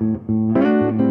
Música